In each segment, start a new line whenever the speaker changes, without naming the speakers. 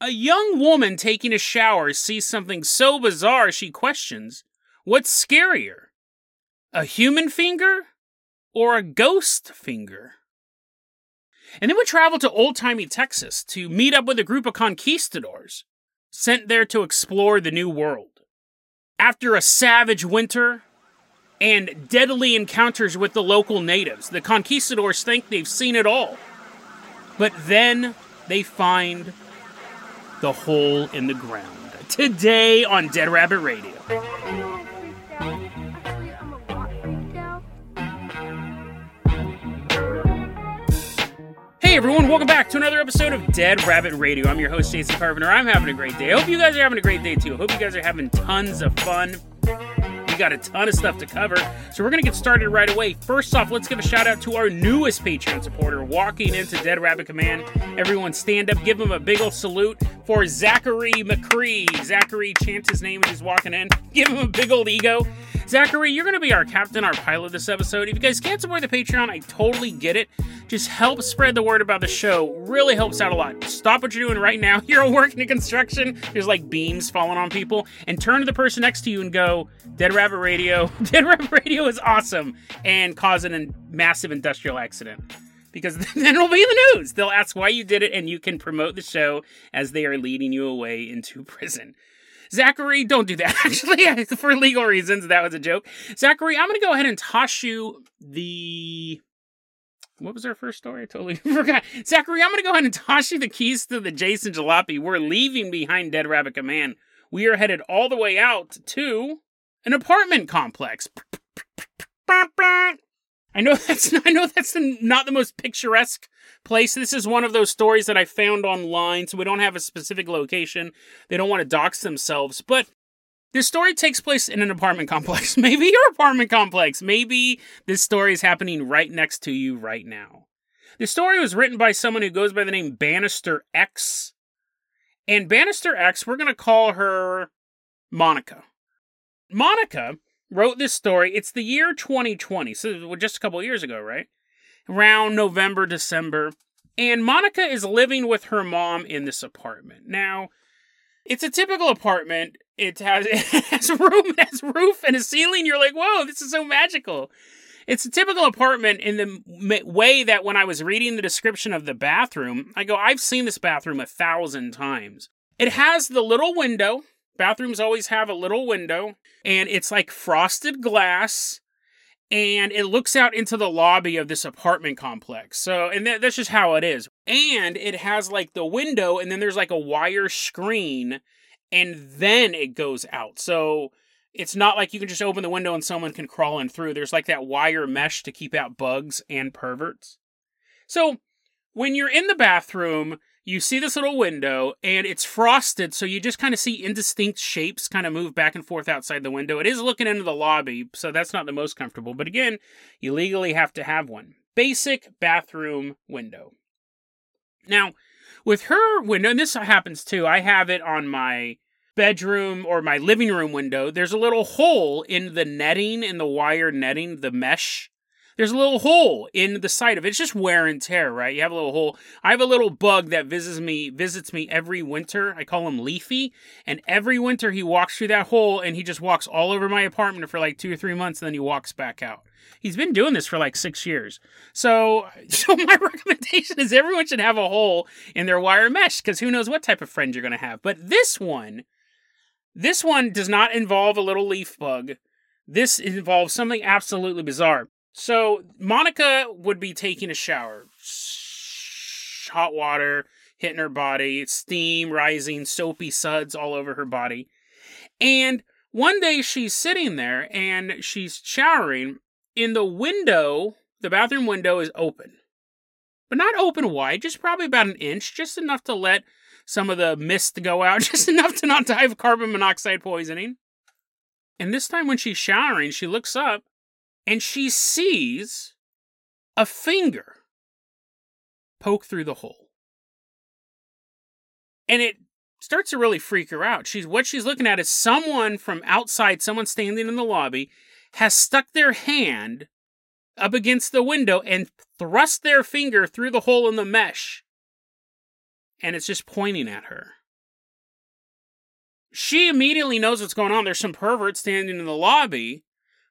A young woman taking a shower sees something so bizarre she questions what's scarier? A human finger or a ghost finger? And then we travel to old timey Texas to meet up with a group of conquistadors sent there to explore the new world. After a savage winter and deadly encounters with the local natives, the conquistadors think they've seen it all. But then they find the hole in the ground. Today on Dead Rabbit Radio. Hey everyone, welcome back to another episode of Dead Rabbit Radio. I'm your host, Jason Carpenter. I'm having a great day. I hope you guys are having a great day too. I hope you guys are having tons of fun. Got a ton of stuff to cover, so we're gonna get started right away. First off, let's give a shout out to our newest Patreon supporter walking into Dead Rabbit Command. Everyone stand up, give him a big old salute for Zachary McCree. Zachary chants his name as he's walking in. Give him a big old ego. Zachary, you're going to be our captain, our pilot this episode. If you guys can't support the Patreon, I totally get it. Just help spread the word about the show. Really helps out a lot. Stop what you're doing right now. You're working in construction. There's like beams falling on people. And turn to the person next to you and go, Dead Rabbit Radio. Dead Rabbit Radio is awesome. And cause a massive industrial accident because then it'll be in the news. They'll ask why you did it, and you can promote the show as they are leading you away into prison. Zachary, don't do that. Actually, for legal reasons, that was a joke. Zachary, I'm going to go ahead and toss you the. What was our first story? I totally forgot. Zachary, I'm going to go ahead and toss you the keys to the Jason Jalopy. We're leaving behind Dead Rabbit Command. We are headed all the way out to an apartment complex. I know that's I know that's not the most picturesque place. This is one of those stories that I found online, so we don't have a specific location. They don't want to dox themselves, but this story takes place in an apartment complex. Maybe your apartment complex. Maybe this story is happening right next to you right now. The story was written by someone who goes by the name Bannister X. And Bannister X, we're going to call her Monica. Monica wrote this story. It's the year 2020, so just a couple years ago, right? Around November, December. And Monica is living with her mom in this apartment. Now, it's a typical apartment. It has, it has room, it has roof and a ceiling. You're like, whoa, this is so magical. It's a typical apartment in the way that when I was reading the description of the bathroom, I go, I've seen this bathroom a thousand times. It has the little window Bathrooms always have a little window, and it's like frosted glass, and it looks out into the lobby of this apartment complex. So, and that's just how it is. And it has like the window, and then there's like a wire screen, and then it goes out. So, it's not like you can just open the window and someone can crawl in through. There's like that wire mesh to keep out bugs and perverts. So, when you're in the bathroom, you see this little window and it's frosted, so you just kind of see indistinct shapes kind of move back and forth outside the window. It is looking into the lobby, so that's not the most comfortable, but again, you legally have to have one. Basic bathroom window. Now, with her window, and this happens too, I have it on my bedroom or my living room window. There's a little hole in the netting, in the wire netting, the mesh there's a little hole in the side of it. It's just wear and tear, right? You have a little hole. I have a little bug that visits me visits me every winter. I call him Leafy, and every winter he walks through that hole and he just walks all over my apartment for like two or three months, and then he walks back out. He's been doing this for like six years. So, so my recommendation is everyone should have a hole in their wire mesh because who knows what type of friend you're going to have. But this one, this one does not involve a little leaf bug. This involves something absolutely bizarre. So Monica would be taking a shower. Hot water hitting her body, steam rising, soapy suds all over her body. And one day she's sitting there and she's showering. In the window, the bathroom window is open. But not open wide, just probably about an inch, just enough to let some of the mist go out, just enough to not die of carbon monoxide poisoning. And this time when she's showering, she looks up and she sees a finger poke through the hole. And it starts to really freak her out. She's what she's looking at is someone from outside, someone standing in the lobby, has stuck their hand up against the window and thrust their finger through the hole in the mesh. And it's just pointing at her. she immediately knows what's going on. There's some pervert standing in the lobby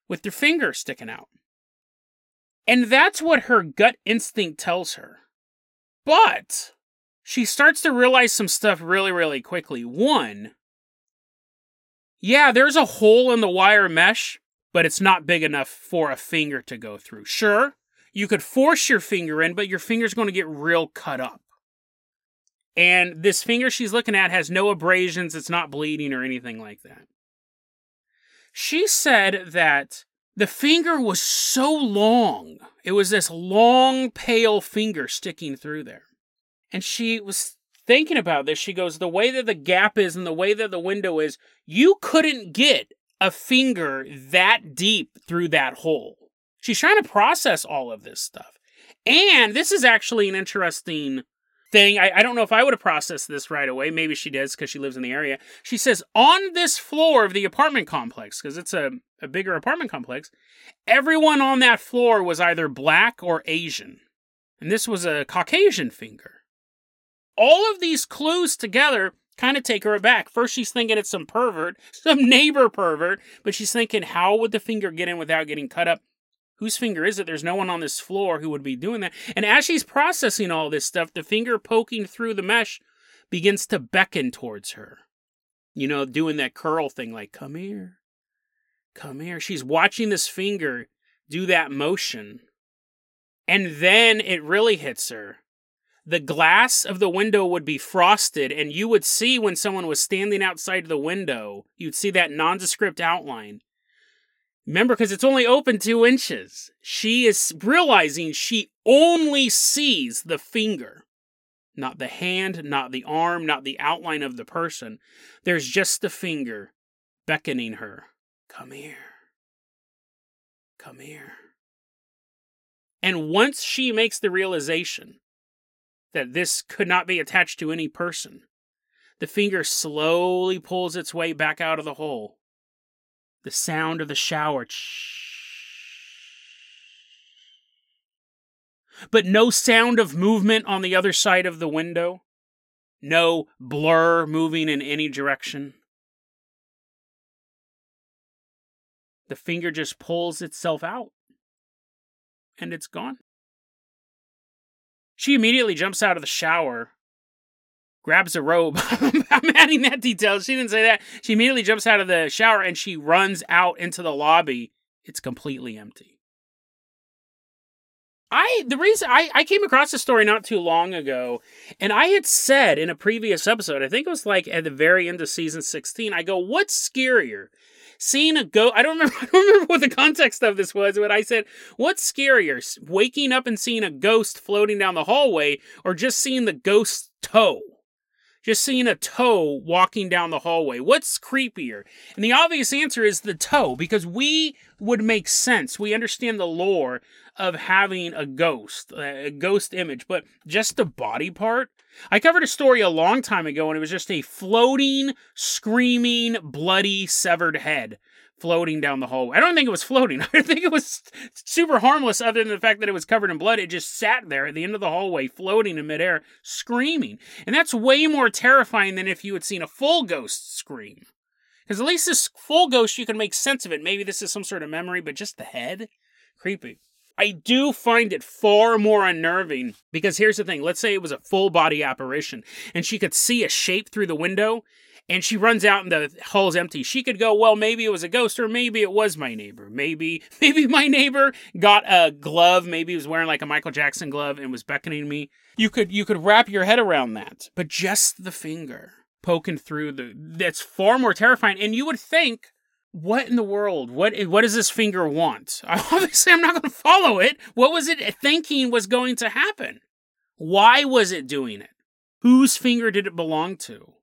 with their finger sticking out. And that's what her gut instinct tells her. But she starts to realize some stuff really, really quickly. One, yeah, there's a hole in the wire mesh, but it's not big enough for a finger to go through. Sure, you could force your finger in, but your finger's going to get real cut up. And this finger she's looking at has no abrasions, it's not bleeding or anything like that. She said that the finger was so long. It was this long, pale finger sticking through there. And she was thinking about this. She goes, The way that the gap is and the way that the window is, you couldn't get a finger that deep through that hole. She's trying to process all of this stuff. And this is actually an interesting thing. I, I don't know if I would have processed this right away. Maybe she does because she lives in the area. She says, on this floor of the apartment complex, because it's a, a bigger apartment complex, everyone on that floor was either black or Asian. And this was a Caucasian finger. All of these clues together kind of take her aback. First, she's thinking it's some pervert, some neighbor pervert, but she's thinking, how would the finger get in without getting cut up? Whose finger is it? There's no one on this floor who would be doing that. And as she's processing all this stuff, the finger poking through the mesh begins to beckon towards her. You know, doing that curl thing like, come here, come here. She's watching this finger do that motion. And then it really hits her. The glass of the window would be frosted, and you would see when someone was standing outside the window, you'd see that nondescript outline. Remember, because it's only open two inches. She is realizing she only sees the finger, not the hand, not the arm, not the outline of the person. There's just the finger beckoning her. Come here. Come here. And once she makes the realization that this could not be attached to any person, the finger slowly pulls its way back out of the hole the sound of the shower. But no sound of movement on the other side of the window. No blur moving in any direction. The finger just pulls itself out and it's gone. She immediately jumps out of the shower grabs a robe. I'm adding that detail. She didn't say that. She immediately jumps out of the shower and she runs out into the lobby. It's completely empty. I the reason I, I came across this story not too long ago, and I had said in a previous episode, I think it was like at the very end of season 16, I go, what's scarier? Seeing a ghost I don't remember I don't remember what the context of this was, but I said, what's scarier? Waking up and seeing a ghost floating down the hallway, or just seeing the ghost's toe? Just seeing a toe walking down the hallway. What's creepier? And the obvious answer is the toe, because we would make sense. We understand the lore of having a ghost, a ghost image, but just the body part. I covered a story a long time ago, and it was just a floating, screaming, bloody, severed head floating down the hallway. I don't think it was floating. I think it was super harmless other than the fact that it was covered in blood. It just sat there at the end of the hallway, floating in midair, screaming. And that's way more terrifying than if you had seen a full ghost scream. Because at least this full ghost, you can make sense of it. Maybe this is some sort of memory, but just the head? Creepy. I do find it far more unnerving because here's the thing let's say it was a full body apparition and she could see a shape through the window and she runs out and the hall's empty. She could go, well, maybe it was a ghost, or maybe it was my neighbor. Maybe, maybe my neighbor got a glove. Maybe he was wearing like a Michael Jackson glove and was beckoning me. You could, you could wrap your head around that, but just the finger poking through the, that's far more terrifying. And you would think, what in the world? What, what does this finger want? Obviously, I'm not going to follow it. What was it thinking was going to happen? Why was it doing it? Whose finger did it belong to?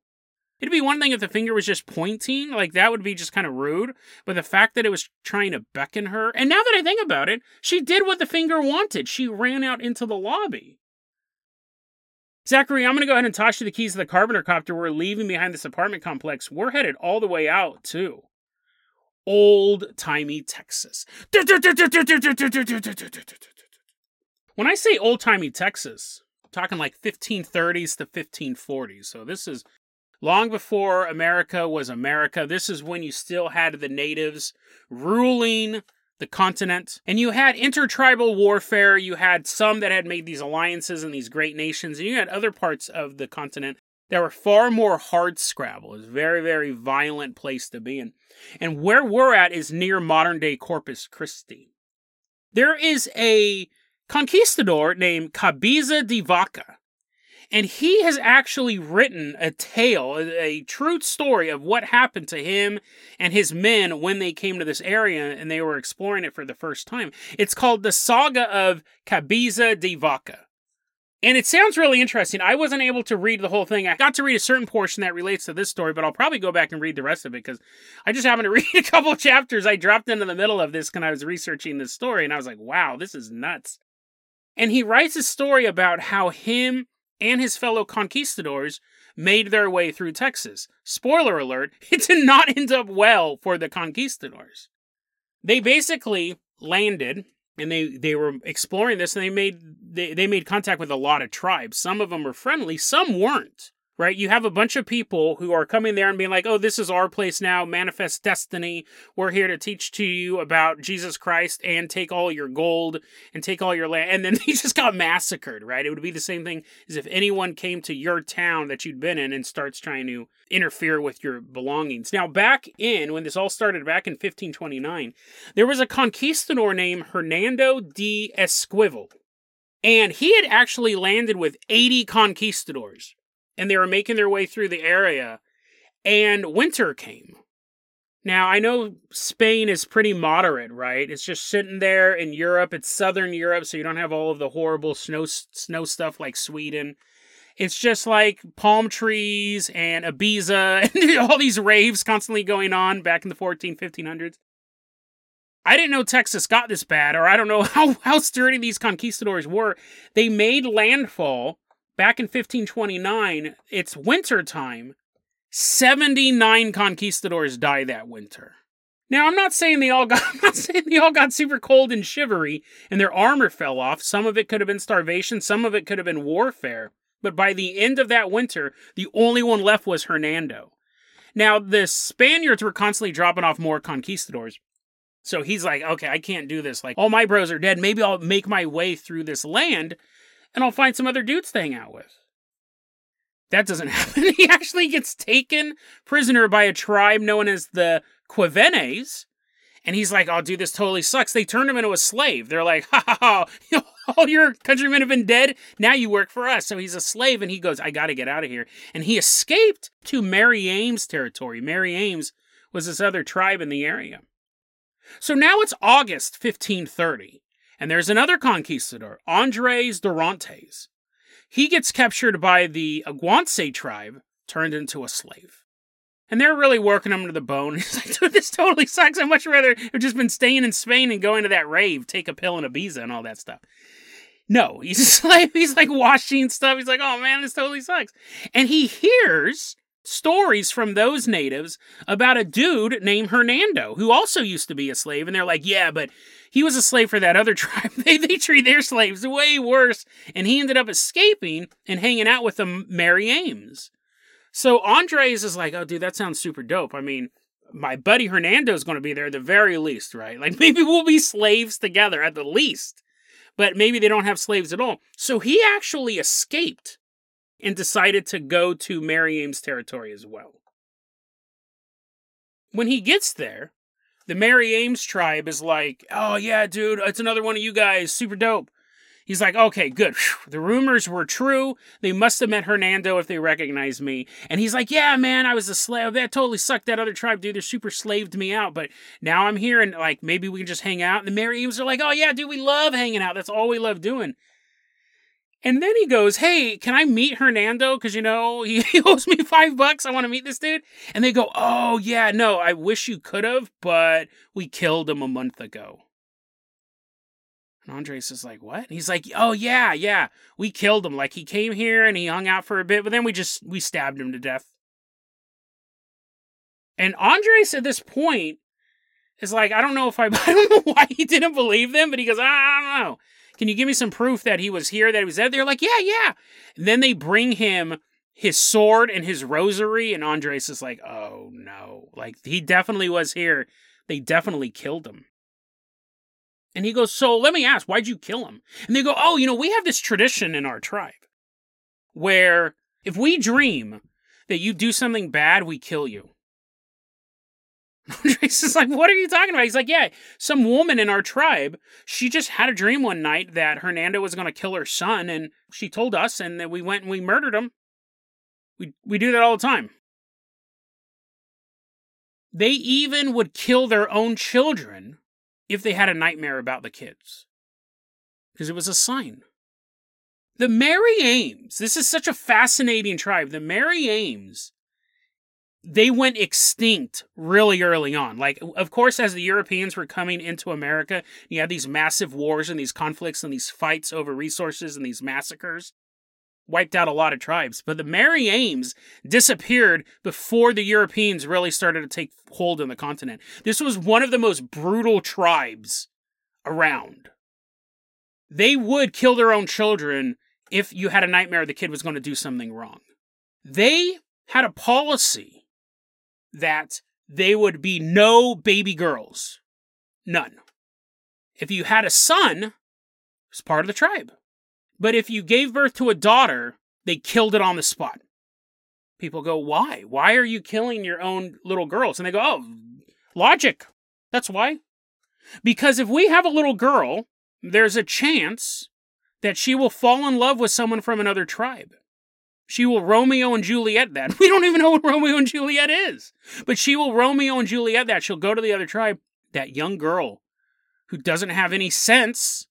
It'd be one thing if the finger was just pointing, like that would be just kind of rude. But the fact that it was trying to beckon her, and now that I think about it, she did what the finger wanted. She ran out into the lobby. Zachary, I'm going to go ahead and toss you the keys to the Carpenter copter. We're leaving behind this apartment complex. We're headed all the way out, too. Old timey Texas. When I say old timey Texas, I'm talking like 1530s to 1540s. So this is Long before America was America, this is when you still had the natives ruling the continent. And you had intertribal warfare. You had some that had made these alliances and these great nations. And you had other parts of the continent that were far more hard scrabble. It was a very, very violent place to be in. And where we're at is near modern day Corpus Christi. There is a conquistador named Cabeza de Vaca and he has actually written a tale, a, true story of what happened to him and his men when they came to this area and they were exploring it for the first time. It's called the Saga of Cabeza de Vaca. And it sounds really interesting. I wasn't able to read the whole thing. I got to read a certain portion that relates to this story, but I'll probably go back and read the rest of it because I just happened to read a couple chapters. I dropped into the middle of this when I was researching this story, and I was like, wow, this is nuts. And he writes a story about how him and his fellow conquistadors made their way through Texas. Spoiler alert, it did not end up well for the conquistadors. They basically landed and they, they were exploring this and they made they, they made contact with a lot of tribes. Some of them were friendly, some weren't right? You have a bunch of people who are coming there and being like, oh, this is our place now, manifest destiny. We're here to teach to you about Jesus Christ and take all your gold and take all your land. And then they just got massacred, right? It would be the same thing as if anyone came to your town that you'd been in and starts trying to interfere with your belongings. Now, back in, when this all started back in 1529, there was a conquistador named Hernando de Esquivel. And he had actually landed with 80 conquistadors and they were making their way through the area, and winter came. Now, I know Spain is pretty moderate, right? It's just sitting there in Europe. It's southern Europe, so you don't have all of the horrible snow snow stuff like Sweden. It's just like palm trees and Ibiza and all these raves constantly going on back in the 14, 1500s. I didn't know Texas got this bad, or I don't know how, how sturdy these conquistadors were. They made landfall back in 1529, it's winter time. 79 conquistadors die that winter. Now, I'm not saying they all got I'm not saying they all got super cold and shivery and their armor fell off. Some of it could have been starvation, some of it could have been warfare. But by the end of that winter, the only one left was Hernando. Now, the Spaniards were constantly dropping off more conquistadors. So he's like, okay, I can't do this. Like, all my bros are dead. Maybe I'll make my way through this land and I'll find some other dudes to hang out with. That doesn't happen. he actually gets taken prisoner by a tribe known as the Quivenes. And he's like, oh, dude, this totally sucks. They turned him into a slave. They're like, ha ha ha, all your countrymen have been dead. Now you work for us. So he's a slave and he goes, I got to get out of here. And he escaped to Mariames territory. Mariames was this other tribe in the area. So now it's August 1530. And there's another conquistador, Andres Dorantes. He gets captured by the Aguance tribe, turned into a slave. And they're really working him to the bone. He's like, dude, this totally sucks. I'd much rather have just been staying in Spain and going to that rave, take a pill and Ibiza and all that stuff. No, he's a slave. He's like washing stuff. He's like, oh man, this totally sucks. And he hears stories from those natives about a dude named Hernando who also used to be a slave. And they're like, yeah, but he was a slave for that other tribe. they, they treat their slaves way worse. And he ended up escaping and hanging out with the Mariames. So Andres is like, oh, dude, that sounds super dope. I mean, my buddy Hernando is going to be there at the very least, right? Like maybe we'll be slaves together at the least. But maybe they don't have slaves at all. So he actually escaped and decided to go to Mariames territory as well. When he gets there, the Mariames tribe is like, oh yeah, dude, it's another one of you guys, super dope. He's like, okay, good. The rumors were true. They must have met Hernando if they recognized me. And he's like, yeah, man, I was a slave. That totally sucked. That other tribe, dude, they super slaved me out. But now I'm here and like maybe we can just hang out. And the Mariames are like, oh yeah, dude, we love hanging out. That's all we love doing. And then he goes, Hey, can I meet Hernando? Because, you know, he, he owes me five bucks. I want to meet this dude. And they go, Oh, yeah, no, I wish you could have, but we killed him a month ago. And Andres is like, What? And he's like, Oh, yeah, yeah, we killed him. Like, he came here and he hung out for a bit, but then we just, we stabbed him to death. And Andres at this point is like, I don't know if I, I don't know why he didn't believe them, but he goes, I don't know. Can you give me some proof that he was here, that he was there? They're like, yeah, yeah. And then they bring him his sword and his rosary, and Andres is like, oh no. Like, he definitely was here. They definitely killed him. And he goes, So let me ask, why'd you kill him? And they go, Oh, you know, we have this tradition in our tribe where if we dream that you do something bad, we kill you. Andres is like, What are you talking about? He's like, Yeah, some woman in our tribe, she just had a dream one night that Hernando was going to kill her son, and she told us, and then we went and we murdered him. We, we do that all the time. They even would kill their own children if they had a nightmare about the kids. Because it was a sign. The Mariames, this is such a fascinating tribe. The Mariames, they went extinct really early on. Like, of course, as the Europeans were coming into America, you had these massive wars and these conflicts and these fights over resources and these massacres wiped out a lot of tribes. But the Mariames disappeared before the Europeans really started to take hold on the continent. This was one of the most brutal tribes around. They would kill their own children if you had a nightmare the kid was going to do something wrong. They had a policy that they would be no baby girls. None. If you had a son, it was part of the tribe. But if you gave birth to a daughter, they killed it on the spot. People go, Why? Why are you killing your own little girls? And they go, Oh, logic. That's why. Because if we have a little girl, there's a chance that she will fall in love with someone from another tribe. She will Romeo and Juliet that. We don't even know what Romeo and Juliet is. But she will Romeo and Juliet that. She'll go to the other tribe. That young girl who doesn't have any sense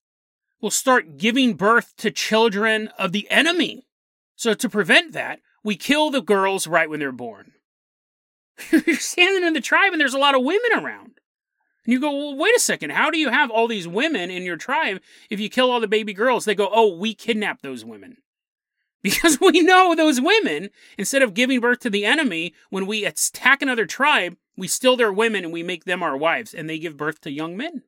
will start giving birth to children of the enemy. So, to prevent that, we kill the girls right when they're born. You're standing in the tribe and there's a lot of women around. And you go, well, wait a second. How do you have all these women in your tribe if you kill all the baby girls? They go, oh, we kidnapped those women. Because we know those women, instead of giving birth to the enemy, when we attack another tribe, we steal their women and we make them our wives, and they give birth to young men.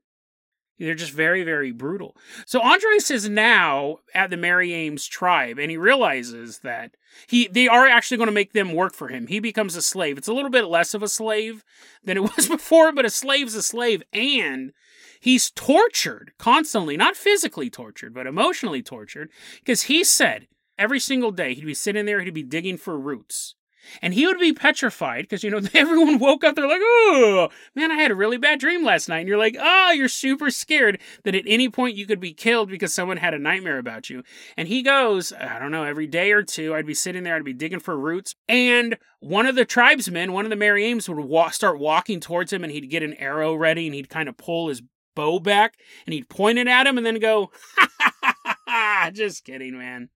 They're just very, very brutal. So Andres is now at the Mariames tribe, and he realizes that he they are actually going to make them work for him. He becomes a slave. It's a little bit less of a slave than it was before, but a slave's a slave, and he's tortured constantly, not physically tortured, but emotionally tortured, because he said every single day he'd be sitting there, he'd be digging for roots. And he would be petrified because, you know, everyone woke up, they're like, oh, man, I had a really bad dream last night. And you're like, oh, you're super scared that at any point you could be killed because someone had a nightmare about you. And he goes, I don't know, every day or two, I'd be sitting there, I'd be digging for roots. And one of the tribesmen, one of the Mariames, would walk, start walking towards him and he'd get an arrow ready and he'd kind of pull his bow back and he'd point it at him and then go, ha ha ha ha, just kidding, man.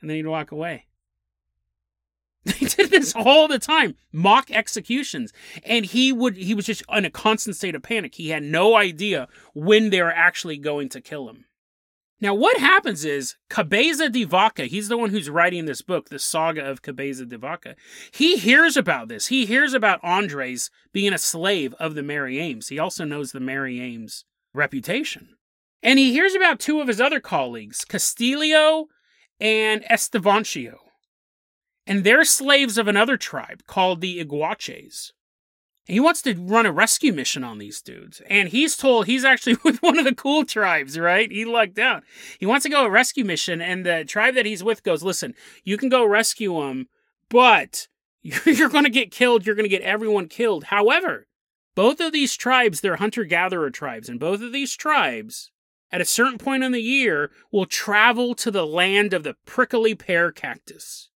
And then he'd walk away. They did this all the time, mock executions, and he would he was just in a constant state of panic. He had no idea when they were actually going to kill him. Now, what happens is Cabeza de Vaca, he's the one who's writing this book, the saga of Cabeza de Vaca. He hears about this. He hears about Andres being a slave of the Mariames. He also knows the Mariames reputation. And he hears about two of his other colleagues, Castillo and Estevancio and they're slaves of another tribe called the Iguaches. And he wants to run a rescue mission on these dudes. And he's told he's actually with one of the cool tribes, right? He lucked out. He wants to go a rescue mission, and the tribe that he's with goes, Listen, you can go rescue them, but you're going to get killed. You're going to get everyone killed. However, both of these tribes, they're hunter gatherer tribes, and both of these tribes, at a certain point in the year, will travel to the land of the prickly pear cactus.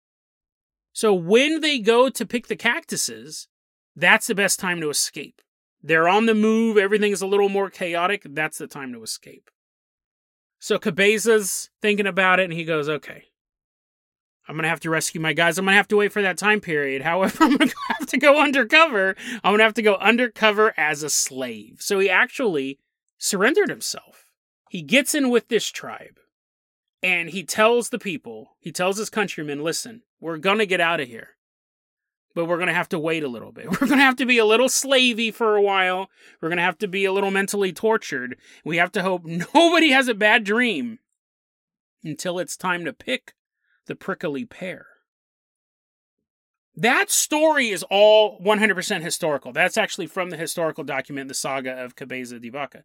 So when they go to pick the cactuses, that's the best time to escape. They're on the move, everything's a little more chaotic, that's the time to escape. So Cabeza's thinking about it and he goes, okay, I'm to have to rescue my guys. I'm to have to wait for that time period. However, I'm to have to go undercover. I'm to have to go undercover as a slave. So he actually surrendered himself. He gets in with this tribe and he tells the people, he tells his countrymen, listen, we're going to get out of here. But we're going to have to wait a little bit. We're going to have to be a little slavey for a while. We're going to have to be a little mentally tortured. We have to hope nobody has a bad dream until it's time to pick the prickly pear. That story is all 100% historical. That's actually from the historical document, the saga of Cabeza de Vaca.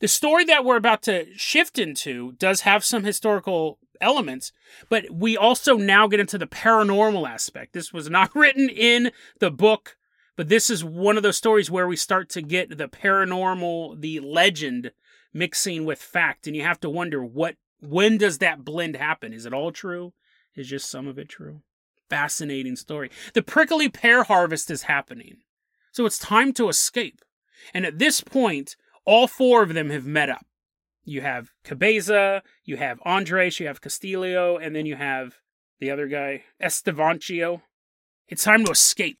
The story that we're about to shift into does have some historical elements, but we also now get into the paranormal aspect. This was not written in the book, but this is one of those stories where we start to get the paranormal, the legend mixing with fact, and you have to wonder what when does that blend happen? Is it all true? Is just some of it true? Fascinating story. The prickly pear harvest is happening. So it's time to escape. And at this point, all four of them have met up. You have Cabeza, you have Andres, you have Castillo, and then you have the other guy, Estevancio. It's time to escape.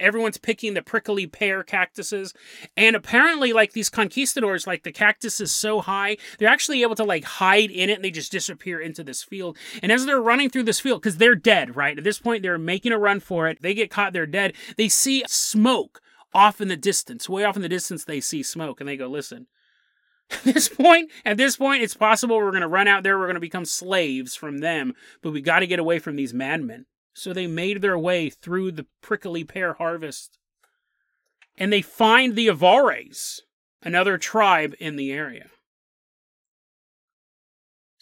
Everyone's picking the prickly pear cactuses. And apparently, like these conquistadors, like the cactus is so high, they're actually able to like hide in it and they just disappear into this field. And as they're running through this field, because they're dead, right? At this point, they're making a run for it. They get caught, they're dead. They see smoke off in the distance. Way off in the distance, they see smoke and they go, listen. At this point, at this point, it's possible we're going to run out there. We're going to become slaves from them, but we got to get away from these madmen. So they made their way through the prickly pear harvest. And they find the Avares, another tribe in the area.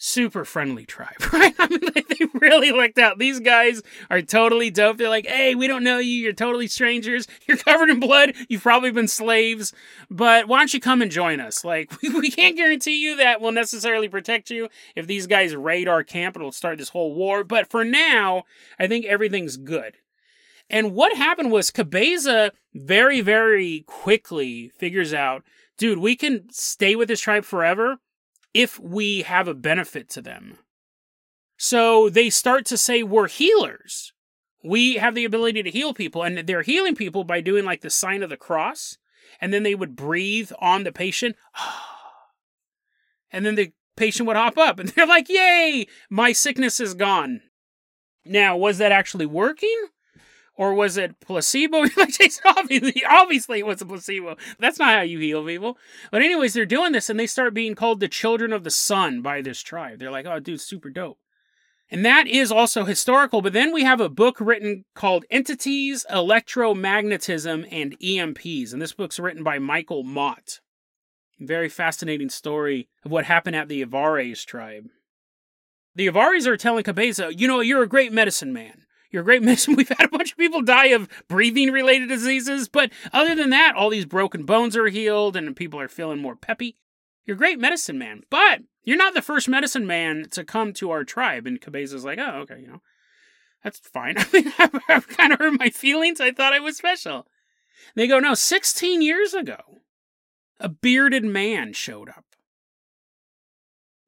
Super friendly tribe, right? I mean, they really looked out. These guys are totally dope. They're like, hey, we don't know you. You're totally strangers. You're covered in blood. You've probably been slaves. But why don't you come and join us? Like, we can't guarantee you that we'll necessarily protect you if these guys raid our camp. It'll start this whole war. But for now, I think everything's good. And what happened was Cabeza very, very quickly figures out, dude, we can stay with this tribe forever if we have a benefit to them. So they start to say we're healers. We have the ability to heal people, and they're healing people by doing like the sign of the cross, and then they would breathe on the patient, and then the patient would hop up, and they're like, "Yay, my sickness is gone." Now, was that actually working? Or was it placebo? like Jason, obviously, obviously it was a placebo. That's not how you heal people. But anyways, they're doing this, and they start being called the children of the sun by this tribe. They're like, oh, dude, super dope. And that is also historical. But then we have a book written called Entities, Electromagnetism, and EMPs. And this book's written by Michael Mott. Very fascinating story of what happened at the Avares tribe. The Avares are telling Cabeza, you know, you're a great medicine man. You're a great medicine. We've had a bunch of people die of breathing related diseases, but other than that, all these broken bones are healed and people are feeling more peppy. You're a great medicine man, but you're not the first medicine man to come to our tribe. And Cabeza's like, oh, okay, you know, that's fine. I mean, I've kind of hurt my feelings. I thought I was special. They go, no, 16 years ago, a bearded man showed up.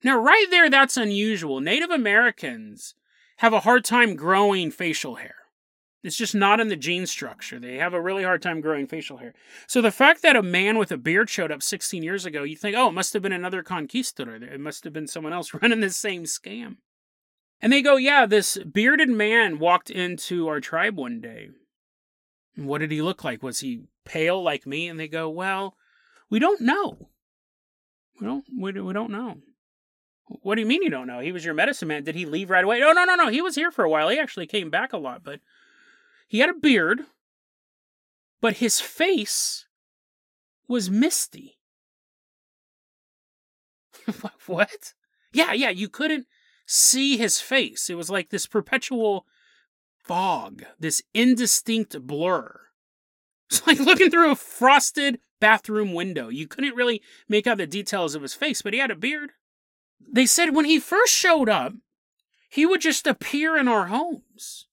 Now, right there, that's unusual. Native Americans have a hard time growing facial hair. It's just not in the gene structure. They have a really hard time growing facial hair. So the fact that a man with a beard showed up 16 years ago, you think, oh, it must have been another conquistador. It must have been someone else running the same scam. And they go, yeah, this bearded man walked into our tribe one day. What did he look like? Was he pale like me? And they go, well, we don't know. We don't, we, we don't know. What do you mean you don't know? He was your medicine man. Did he leave right away? Oh, no, no, no. He was here for a while. He actually came back a lot, but he had a beard, but his face was misty. what? Yeah, yeah, you couldn't see his face. It was like this perpetual fog, this indistinct blur. It's like looking through a frosted bathroom window. You couldn't really make out the details of his face, but he had a beard they said when he first showed up, he would just appear in our homes.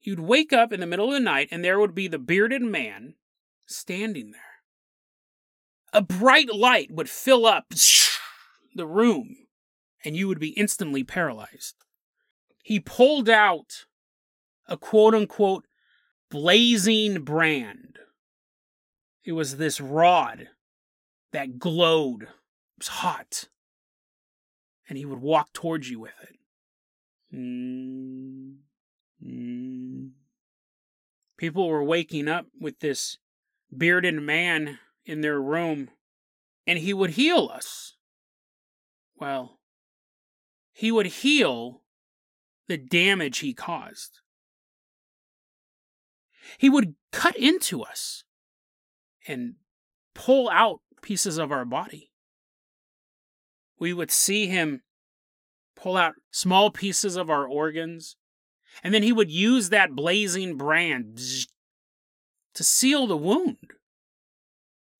You'd wake up in the middle of the night and there would be the bearded man standing there. A bright light would fill up the room and you would be instantly paralyzed. He pulled out a quote unquote blazing brand. It was this rod that glowed. It was hot and he would walk towards you with it. Mm, mm. People were waking up with this bearded man in their room, and he would heal us. Well, he would heal the damage he caused. he would cut into us and pull out pieces of our body. We would see him pull out small pieces of our organs, and then he would use that blazing brand to seal the wound.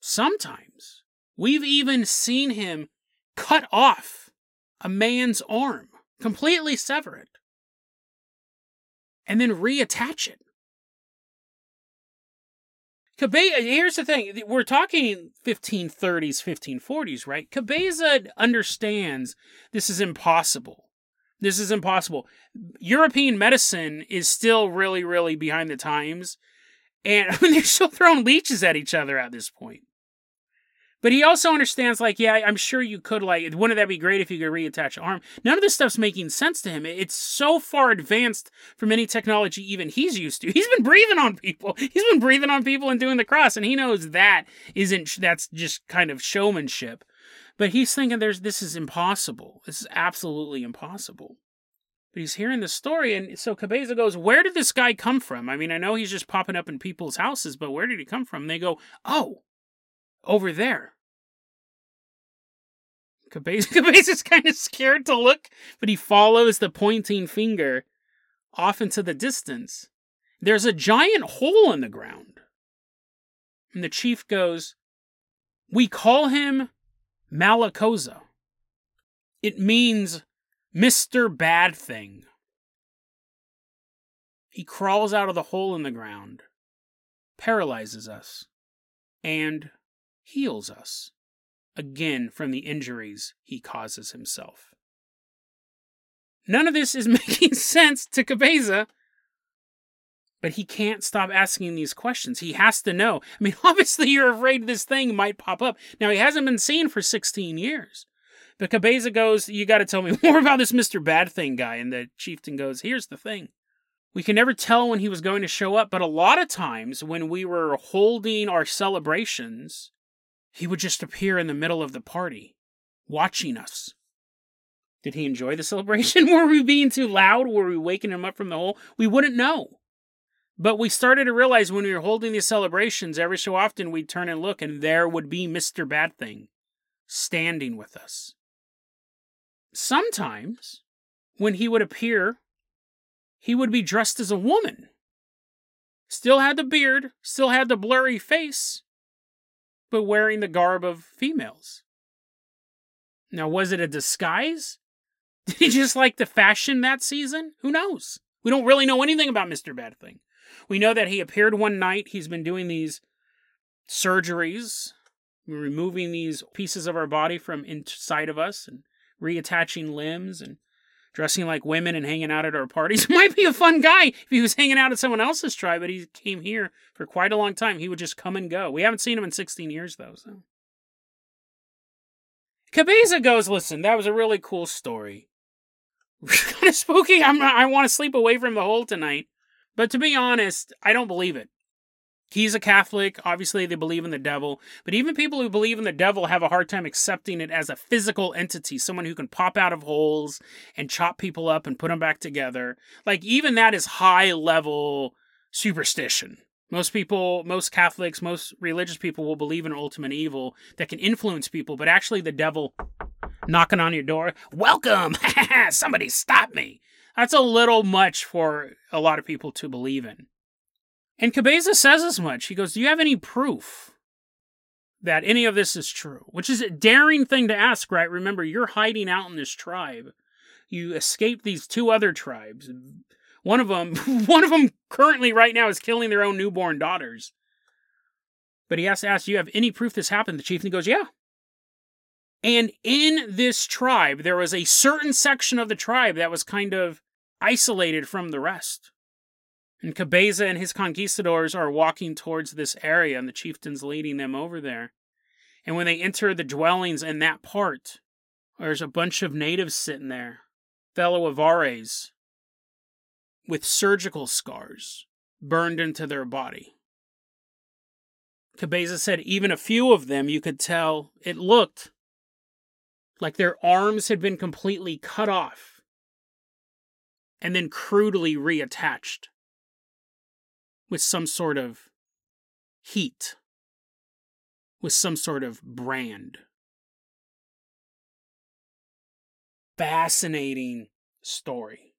Sometimes we've even seen him cut off a man's arm, completely sever it, and then reattach it. Cabeza, uh, here's the thing. We're talking 1530s, 1540s, right? Cabeza understands this is impossible. This is impossible. European medicine is still really, really behind the times. And I mean, they're still throwing leeches at each other at this point. But he also understands, like, yeah, I'm sure you could, like, wouldn't that be great if you could reattach an arm? None of this stuff's making sense to him. It's so far advanced from any technology even he's used to. He's been breathing on people. He's been breathing on people and doing the cross, and he knows that isn't, that's just kind of showmanship. But he's thinking there's, this is impossible. This is absolutely impossible. But he's hearing the story, and so Cabeza goes, Where did this guy come from? I mean, I know he's just popping up in people's houses, but where did he come from? And they go, Oh, over there. Cabeza's kind of scared to look, but he follows the pointing finger off into the distance. There's a giant hole in the ground. And the chief goes, We call him Malacosa. It means Mr. Bad Thing. He crawls out of the hole in the ground, paralyzes us, and heals us, again from the injuries he causes himself. None of this is making sense to Cabeza, but he can't stop asking these questions. He has to know. I mean, obviously, you're afraid this thing might pop up. Now, he hasn't been seen for 16 years. But Cabeza goes, You got to tell me more about this Mr. Bad Thing guy. And the chieftain goes, Here's the thing. We can never tell when he was going to show up, but a lot of times when we were holding our celebrations, he would just appear in the middle of the party, watching us. Did he enjoy the celebration? Were we being too loud? Were we waking him up from the hole? We wouldn't know. But we started to realize when we were holding these celebrations, every so often we'd turn and look, and there would be Mr. Bad Thing standing with us. Sometimes, when he would appear, he would be dressed as a woman. Still had the beard, still had the blurry face, but wearing the garb of females. Now, was it a disguise? Did he just like the fashion that season? Who knows? We don't really know anything about Mr. Bad Thing. We know that he appeared one night. He's been doing these surgeries, removing these pieces of our body from inside of us and reattaching limbs and dressing like women and hanging out at our parties. Might be a fun guy if he was hanging out at someone else's tribe, but he came here for quite a long time. He would just come and go. We haven't seen him in 16 years, though, so. Cabeza goes, listen, that was a really cool story. kind of spooky. I'm, I want to sleep away from the hole tonight. But to be honest, I don't believe it. He's a Catholic. Obviously, they believe in the devil. But even people who believe in the devil have a hard time accepting it as a physical entity, someone who can pop out of holes and chop people up and put them back together. Like, even that is high level superstition. Most people, most Catholics, most religious people will believe in ultimate evil that can influence people, but actually, the devil knocking on your door, welcome, somebody stop me. That's a little much for a lot of people to believe in. And Cabeza says as much. He goes, Do you have any proof that any of this is true? Which is a daring thing to ask, right? Remember, you're hiding out in this tribe. You escaped these two other tribes. One of them, one of them currently right now is killing their own newborn daughters. But he has to ask, Do you have any proof this happened? The chieftain goes, Yeah. And in this tribe, there was a certain section of the tribe that was kind of isolated from the rest. And Cabeza and his conquistadors are walking towards this area, and the chieftain's leading them over there. And when they enter the dwellings in that part, there's a bunch of natives sitting there, fellow Avares, with surgical scars burned into their body. Cabeza said even a few of them you could tell it looked like their arms had been completely cut off and then crudely reattached with some sort of heat, with some sort of brand. Fascinating story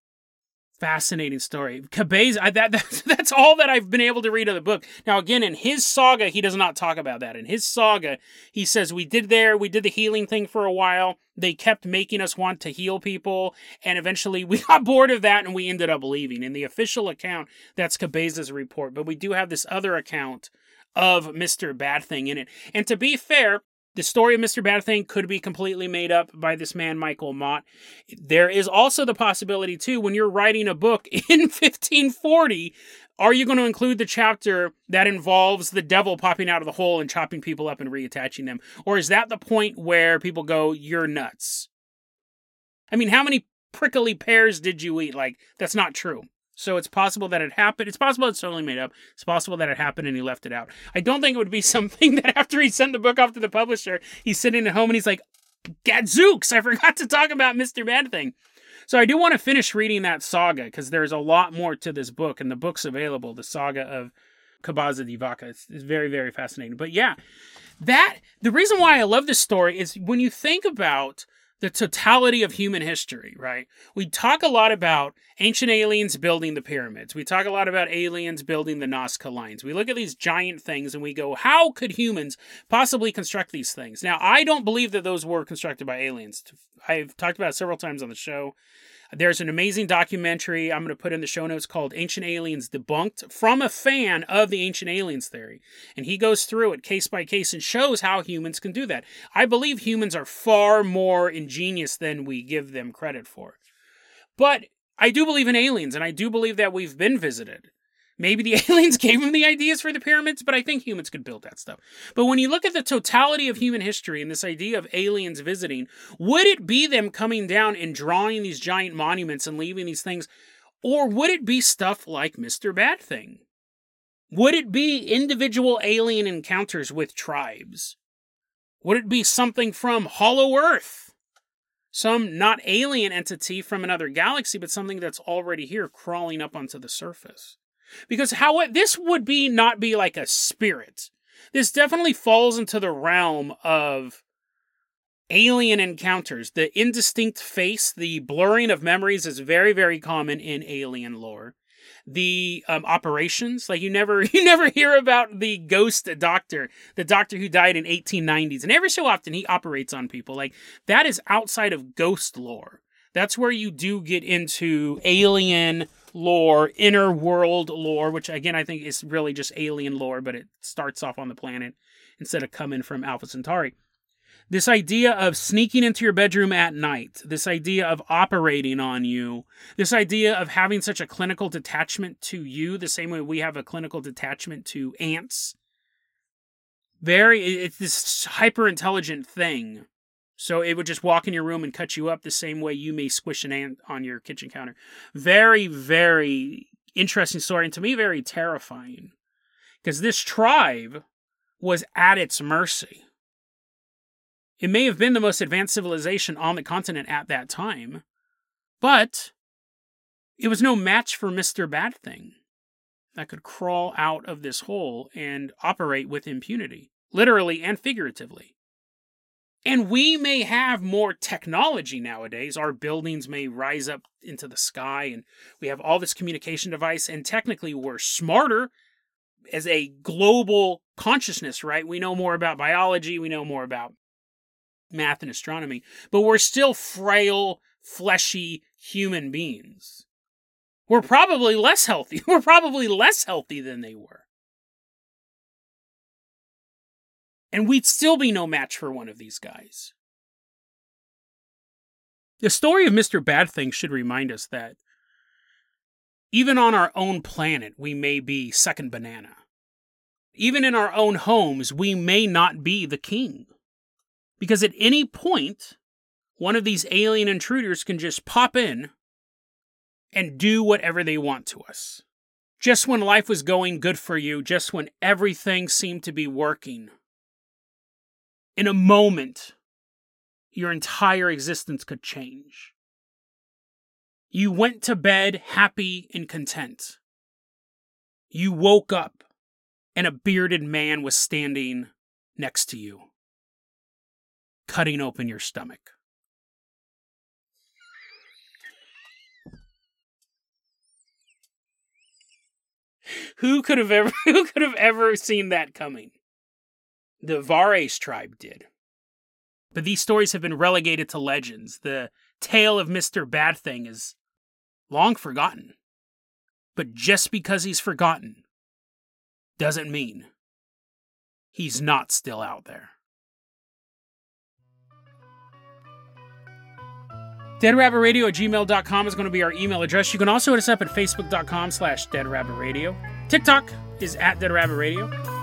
fascinating story. Cabeza, I, that, that's, that's all that I've been able to read of the book. Now, again, in his saga, he does not talk about that. In his saga, he says, We did there, we did the healing thing for a while. They kept making us want to heal people, and eventually we got bored of that and we ended up leaving. In the official account, that's Cabeza's report, but we do have this other account of Mr. Bad Thing in it. And to be fair, the story of Mr. Bad Thing could be completely made up by this man, Michael Mott. There is also the possibility, too, when you're writing a book in 1540, are you going to include the chapter that involves the devil popping out of the hole and chopping people up and reattaching them? Or is that the point where people go, you're nuts? I mean, how many prickly pears did you eat? Like, that's not true. So it's possible that it happened. It's possible it's totally made up. It's possible that it happened and he left it out. I don't think it would be something that after he sent the book off to the publisher, he's sitting at home and he's like, Gadzooks, I forgot to talk about Mr. Bad Thing. So I do want to finish reading that saga because there's a lot more to this book, and the book's available. The saga of Cabeza de Vaca. It's, it's very, very fascinating. But yeah, that the reason why I love this story is when you think about the totality of human history, right? We talk a lot about ancient aliens building the pyramids. We talk a lot about aliens building the Nazca lines. We look at these giant things and we go, how could humans possibly construct these things? Now, I don't believe that those were constructed by aliens. I've talked about it several times on the show. There's an amazing documentary I'm going to put in the show notes called Ancient Aliens Debunked from a fan of the Ancient Aliens theory. And he goes through it case by case and shows how humans can do that. I believe humans are far more ingenious than we give them credit for. But I do believe in aliens, and I do believe that we've been visited. Maybe the aliens gave them the ideas for the pyramids, but I think humans could build that stuff. But when you look at the totality of human history and this idea of aliens visiting, would it be them coming down and drawing these giant monuments and leaving these things? Or would it be stuff like Mr. Bad Thing? Would it be individual alien encounters with tribes? Would it be something from Hollow Earth? Some not alien entity from another galaxy, but something that's already here crawling up onto the surface? Because how this would be not be like a spirit. This definitely falls into the realm of alien encounters. The indistinct face, the blurring of memories is very, very common in alien lore. The um, operations, like you never, you never hear about the ghost doctor, the doctor who died in 1890s, and every so often he operates on people. Like that is outside of ghost lore. That's where you do get into alien lore, inner world lore, which again I think is really just alien lore, but it starts off on the planet instead of coming from Alpha Centauri. This idea of sneaking into your bedroom at night, this idea of operating on you, this idea of having such a clinical detachment to you, the same way we have a clinical detachment to ants. Very, it's this hyper intelligent thing so it would just walk in your room and cut you up the same way you may squish an ant on your kitchen counter. Very, very interesting story, and to me, very terrifying. Because this tribe was at its mercy. It may have been the most advanced civilization on the continent at that time, but it was no match for Mr. Bad Thing that could crawl out of this hole and operate with impunity, literally and figuratively. And we may have more technology nowadays. Our buildings may rise up into the sky and we have all this communication device and technically we're smarter as a global consciousness, right? We know more about biology, we know more about math and astronomy, but we're still frail, fleshy human beings. We're probably less healthy. We're probably less healthy than they were. And we'd still be no match for one of these guys. The story of Mr. Bad Thing should remind us that even on our own planet, we may be second banana. Even in our own homes, we may not be the king. Because at any point, one of these alien intruders can just pop in and do whatever they want to us. Just when life was going good for you, just when everything seemed to be working, in a moment, your entire existence could change. You went to bed happy and content. you woke up and a bearded man was standing next to you, cutting open your stomach. Who could have ever who could have ever seen that coming? The Vares tribe did. But these stories have been relegated to legends. The tale of Mr. Bad Thing is long forgotten. But just because he's forgotten doesn't mean he's not still out there. deadrabbitradio at gmail.com is going to be our email address. You can also hit us up at facebook.com slash deadrabbitradio. TikTok is at Dead Rabbit Radio.